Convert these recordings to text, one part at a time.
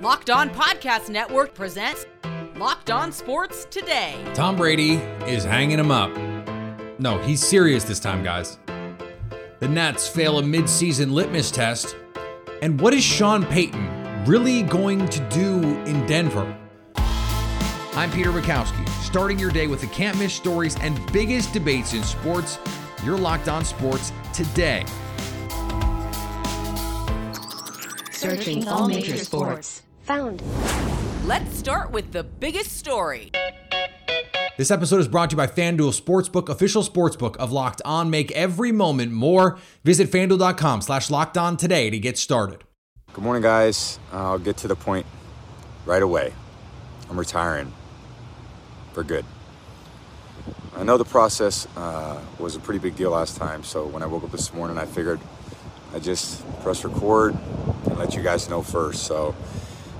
Locked On Podcast Network presents Locked On Sports Today. Tom Brady is hanging him up. No, he's serious this time, guys. The Nets fail a midseason litmus test. And what is Sean Payton really going to do in Denver? I'm Peter Bukowski, starting your day with the can't miss stories and biggest debates in sports. You're locked on sports today. Searching all major sports. Found. Let's start with the biggest story. This episode is brought to you by FanDuel Sportsbook, official sportsbook of Locked On. Make every moment more. Visit fanduel.com slash locked on today to get started. Good morning, guys. I'll get to the point right away. I'm retiring for good. I know the process uh, was a pretty big deal last time, so when I woke up this morning, I figured I just press record and let you guys know first. So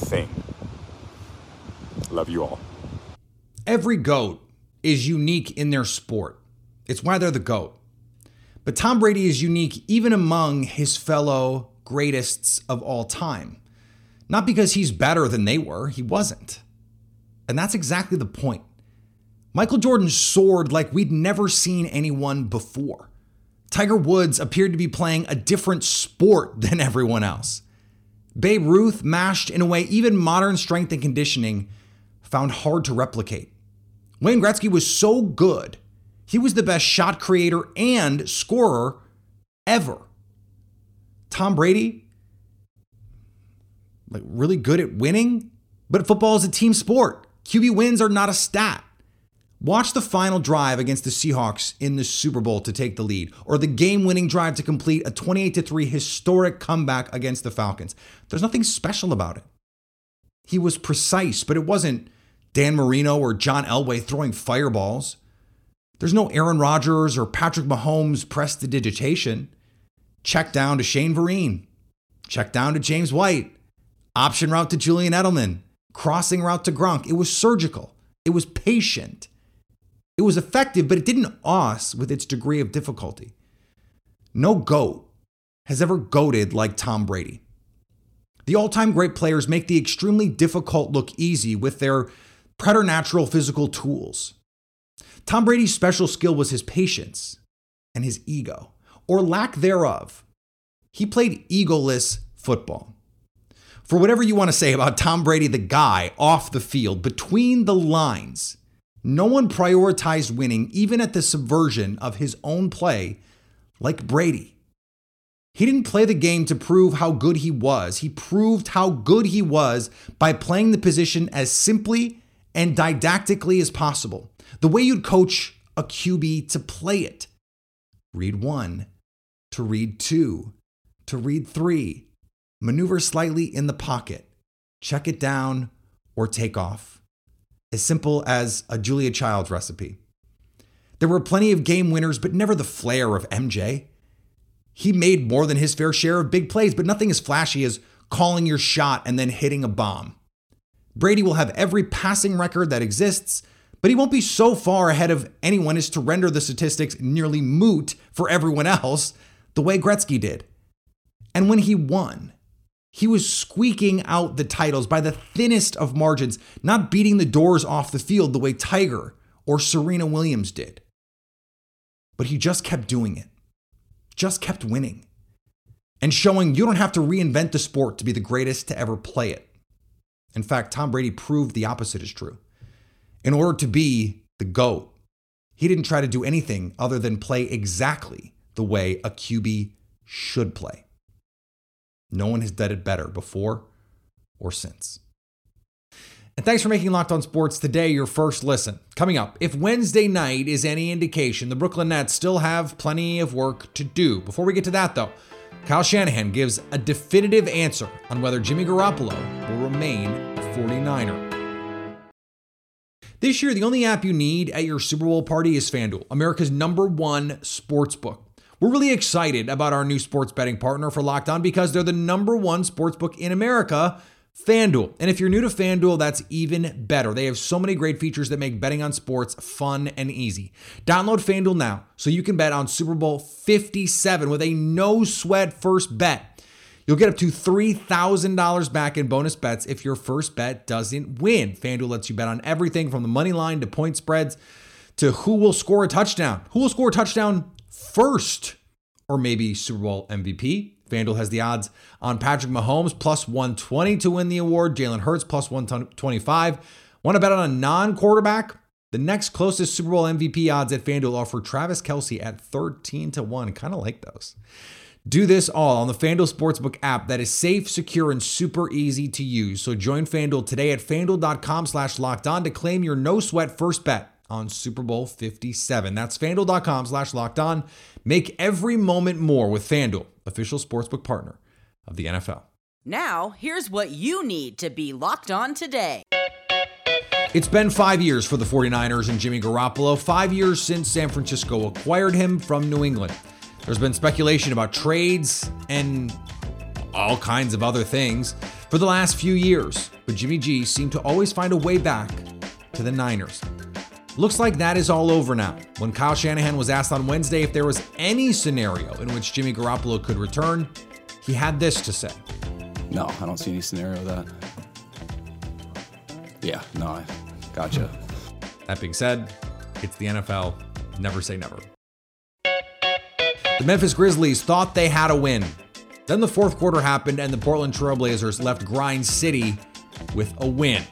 thing. Love you all. Every GOAT is unique in their sport. It's why they're the GOAT. But Tom Brady is unique even among his fellow greatests of all time. Not because he's better than they were, he wasn't. And that's exactly the point. Michael Jordan soared like we'd never seen anyone before. Tiger Woods appeared to be playing a different sport than everyone else. Babe Ruth mashed in a way even modern strength and conditioning found hard to replicate. Wayne Gretzky was so good, he was the best shot creator and scorer ever. Tom Brady, like really good at winning, but football is a team sport. QB wins are not a stat. Watch the final drive against the Seahawks in the Super Bowl to take the lead, or the game winning drive to complete a 28 3 historic comeback against the Falcons. There's nothing special about it. He was precise, but it wasn't Dan Marino or John Elway throwing fireballs. There's no Aaron Rodgers or Patrick Mahomes prestidigitation. Check down to Shane Vereen. Check down to James White. Option route to Julian Edelman. Crossing route to Gronk. It was surgical. It was patient. It was effective, but it didn't us with its degree of difficulty. No GOAT has ever goaded like Tom Brady. The all time great players make the extremely difficult look easy with their preternatural physical tools. Tom Brady's special skill was his patience and his ego, or lack thereof. He played egoless football. For whatever you want to say about Tom Brady, the guy off the field, between the lines, no one prioritized winning, even at the subversion of his own play, like Brady. He didn't play the game to prove how good he was. He proved how good he was by playing the position as simply and didactically as possible. The way you'd coach a QB to play it. Read one, to read two, to read three, maneuver slightly in the pocket, check it down, or take off. As simple as a Julia Childs recipe. There were plenty of game winners, but never the flair of MJ. He made more than his fair share of big plays, but nothing as flashy as calling your shot and then hitting a bomb. Brady will have every passing record that exists, but he won't be so far ahead of anyone as to render the statistics nearly moot for everyone else, the way Gretzky did. And when he won, he was squeaking out the titles by the thinnest of margins, not beating the doors off the field the way Tiger or Serena Williams did. But he just kept doing it, just kept winning, and showing you don't have to reinvent the sport to be the greatest to ever play it. In fact, Tom Brady proved the opposite is true. In order to be the GOAT, he didn't try to do anything other than play exactly the way a QB should play. No one has done it better before or since. And thanks for making Locked On Sports today your first listen. Coming up, if Wednesday night is any indication, the Brooklyn Nets still have plenty of work to do. Before we get to that, though, Kyle Shanahan gives a definitive answer on whether Jimmy Garoppolo will remain a 49er. This year, the only app you need at your Super Bowl party is FanDuel, America's number one sports book. We're really excited about our new sports betting partner for Locked On because they're the number one sports book in America FanDuel. And if you're new to FanDuel, that's even better. They have so many great features that make betting on sports fun and easy. Download FanDuel now so you can bet on Super Bowl 57 with a no sweat first bet. You'll get up to $3,000 back in bonus bets if your first bet doesn't win. FanDuel lets you bet on everything from the money line to point spreads to who will score a touchdown. Who will score a touchdown first? Or maybe Super Bowl MVP? FanDuel has the odds on Patrick Mahomes plus 120 to win the award, Jalen Hurts plus 125. Want to bet on a non quarterback? The next closest Super Bowl MVP odds at FanDuel offer Travis Kelce at 13 to 1. Kind of like those. Do this all on the FanDuel Sportsbook app that is safe, secure, and super easy to use. So join FanDuel today at fanduel.com slash locked on to claim your no sweat first bet on Super Bowl 57. That's fanduel.com slash locked on. Make every moment more with FanDuel, official sportsbook partner of the NFL. Now, here's what you need to be locked on today. It's been five years for the 49ers and Jimmy Garoppolo, five years since San Francisco acquired him from New England. There's been speculation about trades and all kinds of other things for the last few years, but Jimmy G seemed to always find a way back to the Niners. Looks like that is all over now. When Kyle Shanahan was asked on Wednesday if there was any scenario in which Jimmy Garoppolo could return, he had this to say. No, I don't see any scenario of that. Yeah, no, I gotcha. That being said, it's the NFL. Never say never. The Memphis Grizzlies thought they had a win. Then the fourth quarter happened and the Portland Trailblazers left Grind City with a win.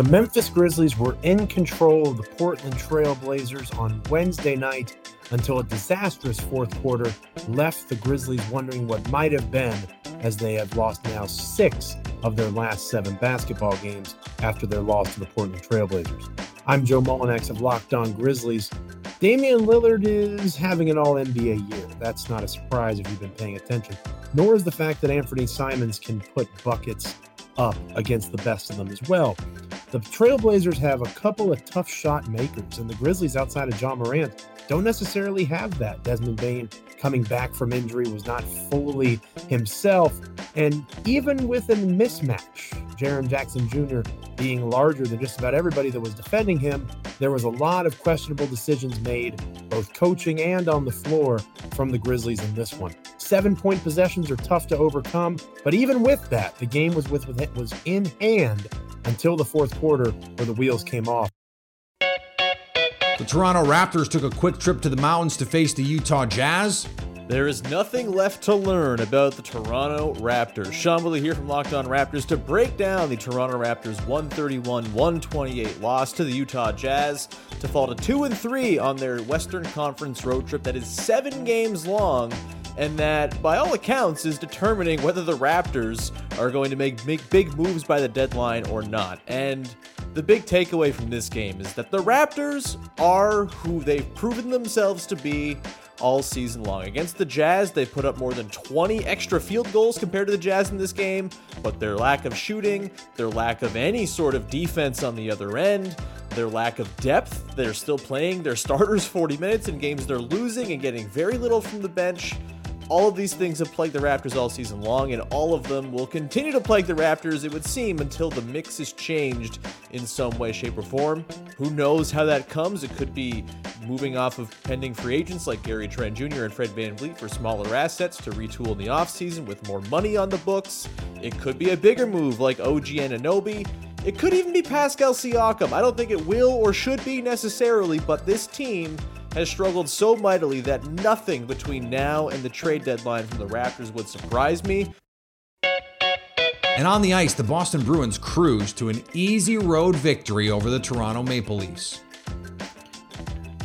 The Memphis Grizzlies were in control of the Portland Trailblazers on Wednesday night until a disastrous fourth quarter left the Grizzlies wondering what might have been, as they have lost now six of their last seven basketball games after their loss to the Portland Trailblazers. I'm Joe Mullinax of Locked On Grizzlies. Damian Lillard is having an all NBA year. That's not a surprise if you've been paying attention, nor is the fact that Anfernee Simons can put buckets up against the best of them as well. The Trailblazers have a couple of tough shot makers, and the Grizzlies, outside of Ja Morant, don't necessarily have that. Desmond Bane coming back from injury was not fully himself. And even with a mismatch, Jaren Jackson Jr. being larger than just about everybody that was defending him, there was a lot of questionable decisions made, both coaching and on the floor, from the Grizzlies in this one. Seven point possessions are tough to overcome, but even with that, the game was with was in hand until the fourth quarter where the wheels came off. The Toronto Raptors took a quick trip to the mountains to face the Utah Jazz. There is nothing left to learn about the Toronto Raptors. Sean Woodley here from Locked On Raptors to break down the Toronto Raptors 131-128 loss to the Utah Jazz to fall to 2 and 3 on their Western Conference road trip that is 7 games long and that by all accounts is determining whether the Raptors are going to make, make big moves by the deadline or not. And the big takeaway from this game is that the Raptors are who they've proven themselves to be all season long. Against the Jazz, they put up more than 20 extra field goals compared to the Jazz in this game, but their lack of shooting, their lack of any sort of defense on the other end, their lack of depth, they're still playing their starters 40 minutes in games they're losing and getting very little from the bench. All of these things have plagued the Raptors all season long, and all of them will continue to plague the Raptors, it would seem, until the mix is changed in some way, shape, or form. Who knows how that comes? It could be moving off of pending free agents like Gary Trent Jr. and Fred VanVleet for smaller assets to retool in the offseason with more money on the books. It could be a bigger move like OG Anunoby. It could even be Pascal Siakam. I don't think it will or should be necessarily, but this team has struggled so mightily that nothing between now and the trade deadline from the Raptors would surprise me. And on the ice, the Boston Bruins cruise to an easy road victory over the Toronto Maple Leafs.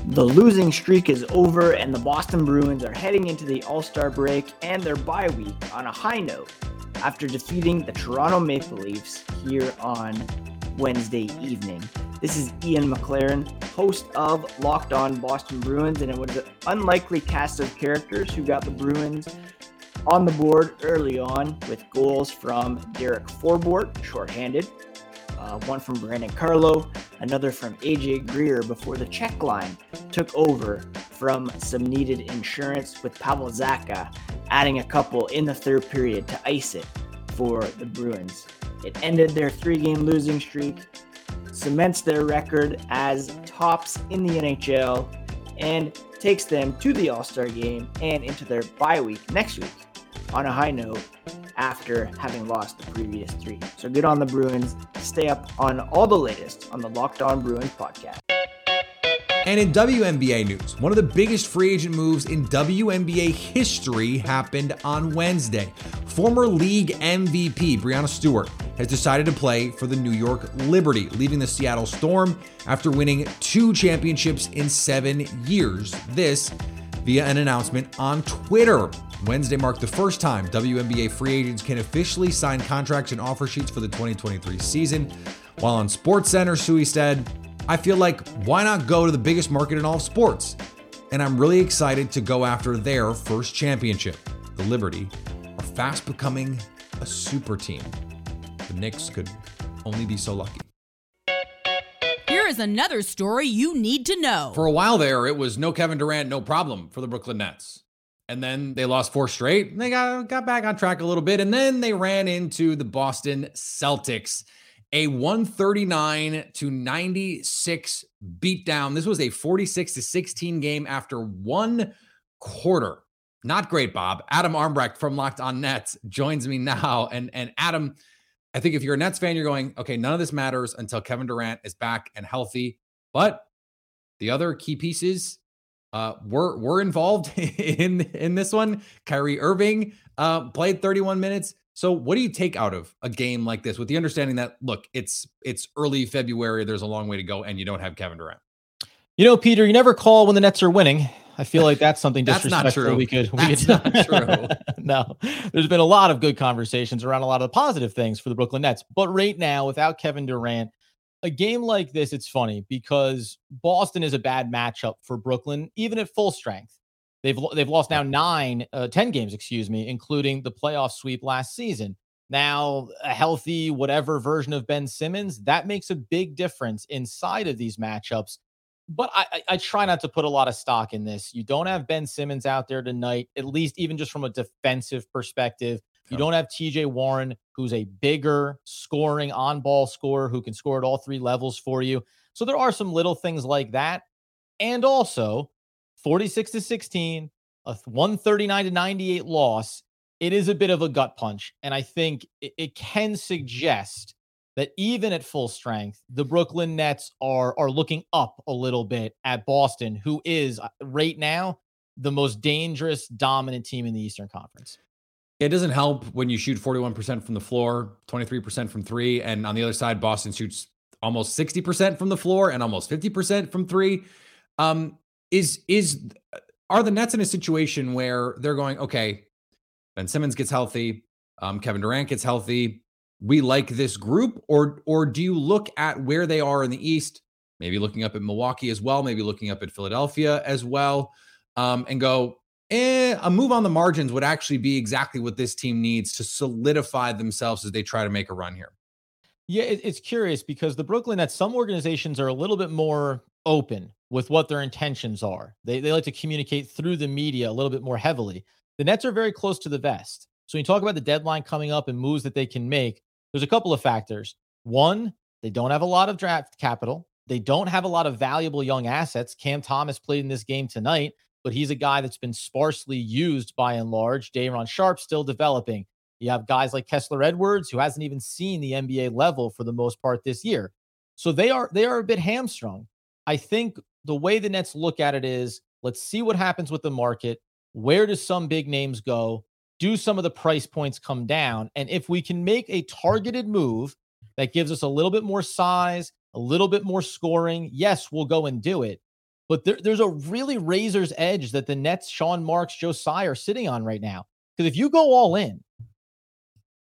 The losing streak is over, and the Boston Bruins are heading into the All Star break and their bye week on a high note after defeating the Toronto Maple Leafs here on Wednesday evening. This is Ian McLaren, host of Locked On Boston Bruins, and it was an unlikely cast of characters who got the Bruins on the board early on with goals from Derek Forbort, shorthanded, uh, one from Brandon Carlo, another from AJ Greer before the check line took over from some needed insurance with Pavel Zacha adding a couple in the third period to ice it for the Bruins. It ended their three game losing streak, cements their record as tops in the NHL, and takes them to the All Star game and into their bye week next week on a high note after having lost the previous three. So good on the Bruins. Stay up on all the latest on the Locked On Bruins podcast. And in WNBA news, one of the biggest free agent moves in WNBA history happened on Wednesday. Former league MVP Breanna Stewart has decided to play for the New York Liberty, leaving the Seattle Storm after winning two championships in seven years. This via an announcement on Twitter. Wednesday marked the first time WNBA free agents can officially sign contracts and offer sheets for the 2023 season. While on SportsCenter, Stewie said, I feel like why not go to the biggest market in all of sports? And I'm really excited to go after their first championship. The Liberty are fast becoming a super team. The Knicks could only be so lucky. Here is another story you need to know. For a while there, it was no Kevin Durant, no problem for the Brooklyn Nets. And then they lost four straight. And they got, got back on track a little bit. And then they ran into the Boston Celtics. A 139 to 96 beatdown. This was a 46 to 16 game after one quarter. Not great, Bob. Adam Armbrecht from Locked On Nets joins me now. And, and Adam, I think if you're a Nets fan, you're going, okay, none of this matters until Kevin Durant is back and healthy. But the other key pieces uh, were were involved in in this one. Kyrie Irving uh, played 31 minutes. So what do you take out of a game like this with the understanding that look, it's it's early February, there's a long way to go, and you don't have Kevin Durant. You know, Peter, you never call when the Nets are winning. I feel like that's something That's disrespectful. not true. We could, we That's could not true. no, there's been a lot of good conversations around a lot of the positive things for the Brooklyn Nets. But right now, without Kevin Durant, a game like this, it's funny because Boston is a bad matchup for Brooklyn, even at full strength. They've they've lost now nine, uh, 10 games, excuse me, including the playoff sweep last season. Now, a healthy whatever version of Ben Simmons, that makes a big difference inside of these matchups. But I, I, try not to put a lot of stock in this. You don't have Ben Simmons out there tonight, at least even just from a defensive perspective. You don't have TJ Warren, who's a bigger scoring on ball scorer who can score at all three levels for you. So there are some little things like that. And also 46 to 16, a 139 to 98 loss. It is a bit of a gut punch. And I think it, it can suggest that even at full strength, the Brooklyn Nets are are looking up a little bit at Boston, who is uh, right now the most dangerous, dominant team in the Eastern Conference. It doesn't help when you shoot 41% from the floor, 23% from three, and on the other side, Boston shoots almost 60% from the floor and almost 50% from three. Um, is is are the Nets in a situation where they're going, okay, Ben Simmons gets healthy, um, Kevin Durant gets healthy, we like this group, or or do you look at where they are in the East, maybe looking up at Milwaukee as well, maybe looking up at Philadelphia as well, um, and go, eh, a move on the margins would actually be exactly what this team needs to solidify themselves as they try to make a run here. Yeah, it, it's curious because the Brooklyn Nets, some organizations are a little bit more open with what their intentions are. They, they like to communicate through the media a little bit more heavily. The Nets are very close to the vest. So when you talk about the deadline coming up and moves that they can make, there's a couple of factors. One, they don't have a lot of draft capital. They don't have a lot of valuable young assets. Cam Thomas played in this game tonight, but he's a guy that's been sparsely used by and large. Day'Ron Sharpe still developing. You have guys like Kessler Edwards, who hasn't even seen the NBA level for the most part this year. So they are they are a bit hamstrung. I think the way the Nets look at it is let's see what happens with the market. Where do some big names go? Do some of the price points come down? And if we can make a targeted move that gives us a little bit more size, a little bit more scoring, yes, we'll go and do it. But there, there's a really razor's edge that the Nets, Sean Marks, Joe Tsai are sitting on right now. Because if you go all in,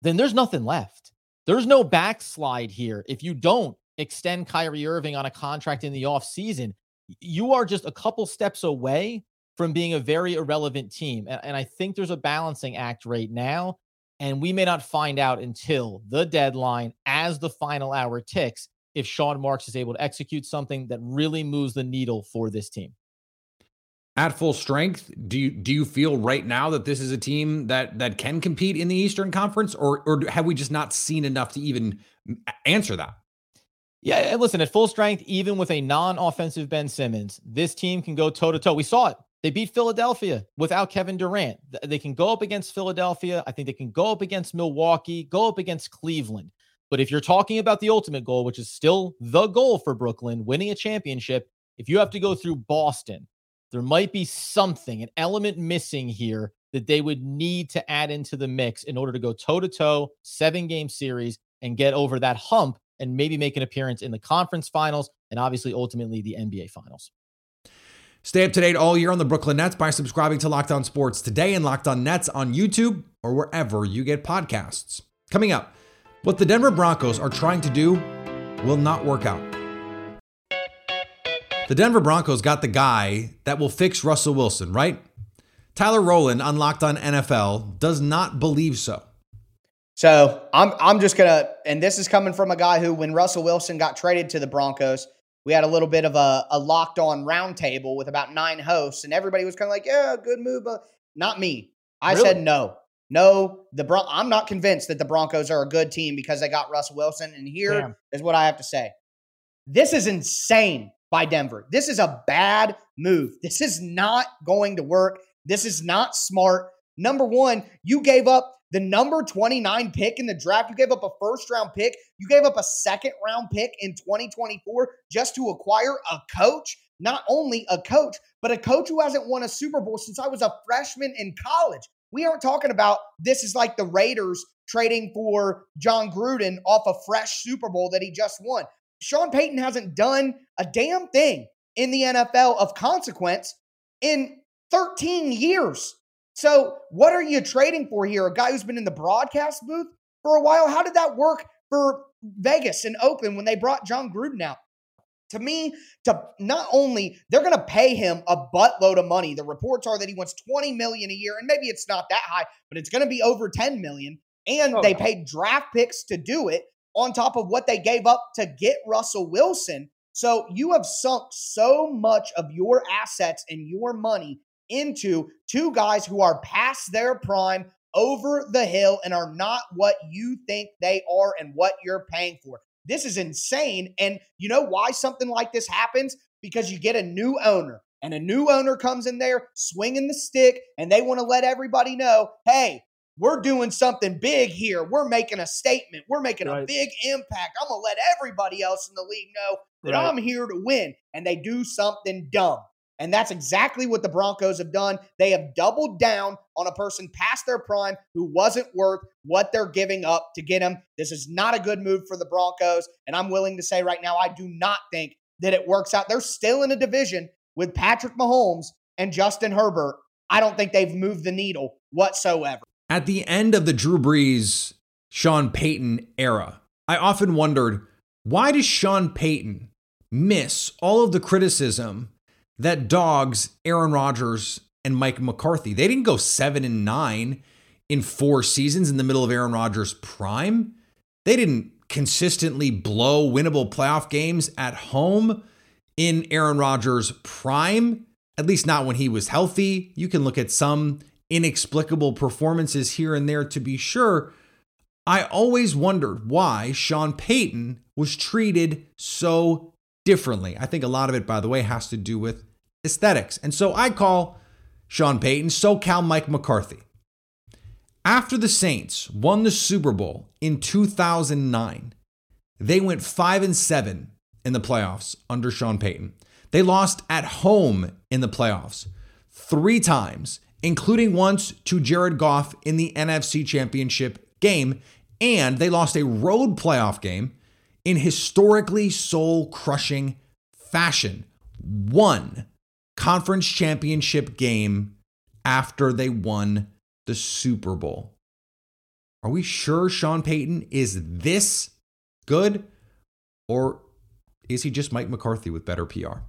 then there's nothing left. There's no backslide here. If you don't extend Kyrie Irving on a contract in the offseason, you are just a couple steps away from being a very irrelevant team. And, and I think there's a balancing act right now. And we may not find out until the deadline as the final hour ticks if Sean Marks is able to execute something that really moves the needle for this team. At full strength, do you do you feel right now that this is a team that that can compete in the Eastern Conference, or or have we just not seen enough to even answer that? Yeah, and listen, at full strength, even with a non-offensive Ben Simmons, this team can go toe to toe. We saw it. They beat Philadelphia without Kevin Durant. They can go up against Philadelphia. I think they can go up against Milwaukee, go up against Cleveland. But if you're talking about the ultimate goal, which is still the goal for Brooklyn, winning a championship, if you have to go through Boston, there might be something, an element missing here that they would need to add into the mix in order to go toe to toe, seven game series, and get over that hump and maybe make an appearance in the conference finals and obviously ultimately the NBA finals. Stay up to date all year on the Brooklyn Nets by subscribing to Locked On Sports today and Locked On Nets on YouTube or wherever you get podcasts. Coming up, what the Denver Broncos are trying to do will not work out. The Denver Broncos got the guy that will fix Russell Wilson, right? Tyler Rowland, on Locked on NFL, does not believe so. So I'm I'm just gonna, and this is coming from a guy who, when Russell Wilson got traded to the Broncos, we had a little bit of a, a locked on roundtable with about nine hosts, and everybody was kind of like, "Yeah, good move," but not me. I really? said no. No, the Bron- I'm not convinced that the Broncos are a good team because they got Russell Wilson. And here Damn. is what I have to say. This is insane by Denver. This is a bad move. This is not going to work. This is not smart. Number one, you gave up the number 29 pick in the draft. You gave up a first round pick. You gave up a second round pick in 2024 just to acquire a coach. Not only a coach, but a coach who hasn't won a Super Bowl since I was a freshman in college. We aren't talking about this is like the Raiders trading for Jon Gruden off a fresh Super Bowl that he just won. Sean Payton hasn't done a damn thing in the NFL of consequence in 13 years. So, what are you trading for here? A guy who's been in the broadcast booth for a while? How did that work for Vegas and Oakland when they brought Jon Gruden out? to me to not only they're going to pay him a buttload of money the reports are that he wants 20 million a year and maybe it's not that high but it's going to be over 10 million and oh, they paid draft picks to do it on top of what they gave up to get Russell Wilson so you have sunk so much of your assets and your money into two guys who are past their prime over the hill and are not what you think they are and what you're paying for. This is insane. And you know why something like this happens? Because you get a new owner, and a new owner comes in there swinging the stick, and they want to let everybody know hey, we're doing something big here. We're making a statement. We're making right. a big impact. I'm going to let everybody else in the league know that right. I'm here to win. And they do something dumb. And that's exactly what the Broncos have done. They have doubled down on a person past their prime who wasn't worth what they're giving up to get him. This is not a good move for the Broncos. And I'm willing to say right now, I do not think that it works out. They're still in a division with Patrick Mahomes and Justin Herbert. I don't think they've moved the needle whatsoever. At the end of the Drew Brees, Sean Payton era, I often wondered why does Sean Payton miss all of the criticism that dogs Aaron Rodgers and Mike McCarthy. They didn't go seven and nine in four seasons in the middle of Aaron Rodgers' prime. They didn't consistently blow winnable playoff games at home in Aaron Rodgers' prime, at least not when he was healthy. You can look at some inexplicable performances here and there to be sure. I always wondered why Sean Payton was treated so differently. I think a lot of it, by the way, has to do with aesthetics. And so I call Sean Payton SoCal Mike McCarthy. After the Saints won the Super Bowl in 2009, they went 5 and 7 in the playoffs under Sean Payton. They lost at home in the playoffs 3 times, including once to Jared Goff in the NFC Championship game, and they lost a road playoff game in historically soul crushing fashion. One conference championship game after they won the Super Bowl. Are we sure Sean Payton is this good? Or is he just Mike McCarthy with better PR?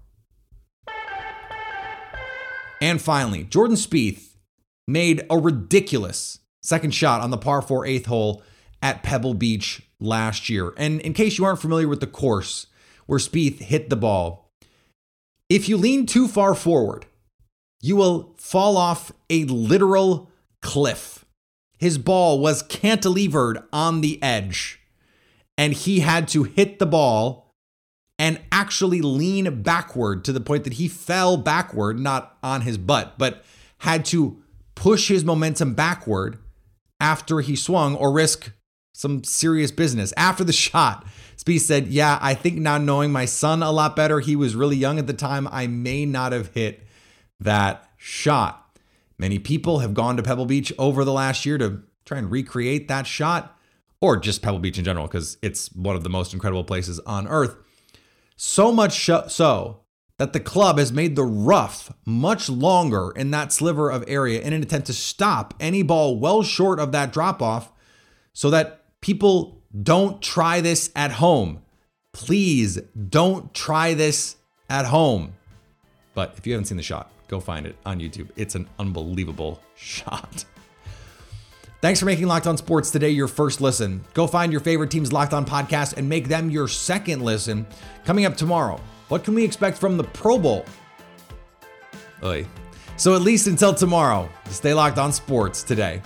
And finally, Jordan Spieth made a ridiculous second shot on the par 4 eighth hole at Pebble Beach last year. And in case you aren't familiar with the course where Spieth hit the ball, if you lean too far forward, you will fall off a literal cliff. His ball was cantilevered on the edge, and he had to hit the ball and actually lean backward to the point that he fell backward, not on his butt, but had to push his momentum backward after he swung or risk some serious business. After the shot, Spieth said, Yeah, I think now knowing my son a lot better, he was really young at the time, I may not have hit that shot. Many people have gone to Pebble Beach over the last year to try and recreate that shot, or just Pebble Beach in general, because it's one of the most incredible places on earth. So much so that the club has made the rough much longer in that sliver of area in an attempt to stop any ball well short of that drop off so that people don't try this at home. Please don't try this at home. But if you haven't seen the shot, go find it on YouTube. It's an unbelievable shot. Thanks for making Locked On Sports today your first listen. Go find your favorite team's Locked On podcast and make them your second listen. Coming up tomorrow, what can we expect from the Pro Bowl? Oy. So at least until tomorrow, stay locked on sports today.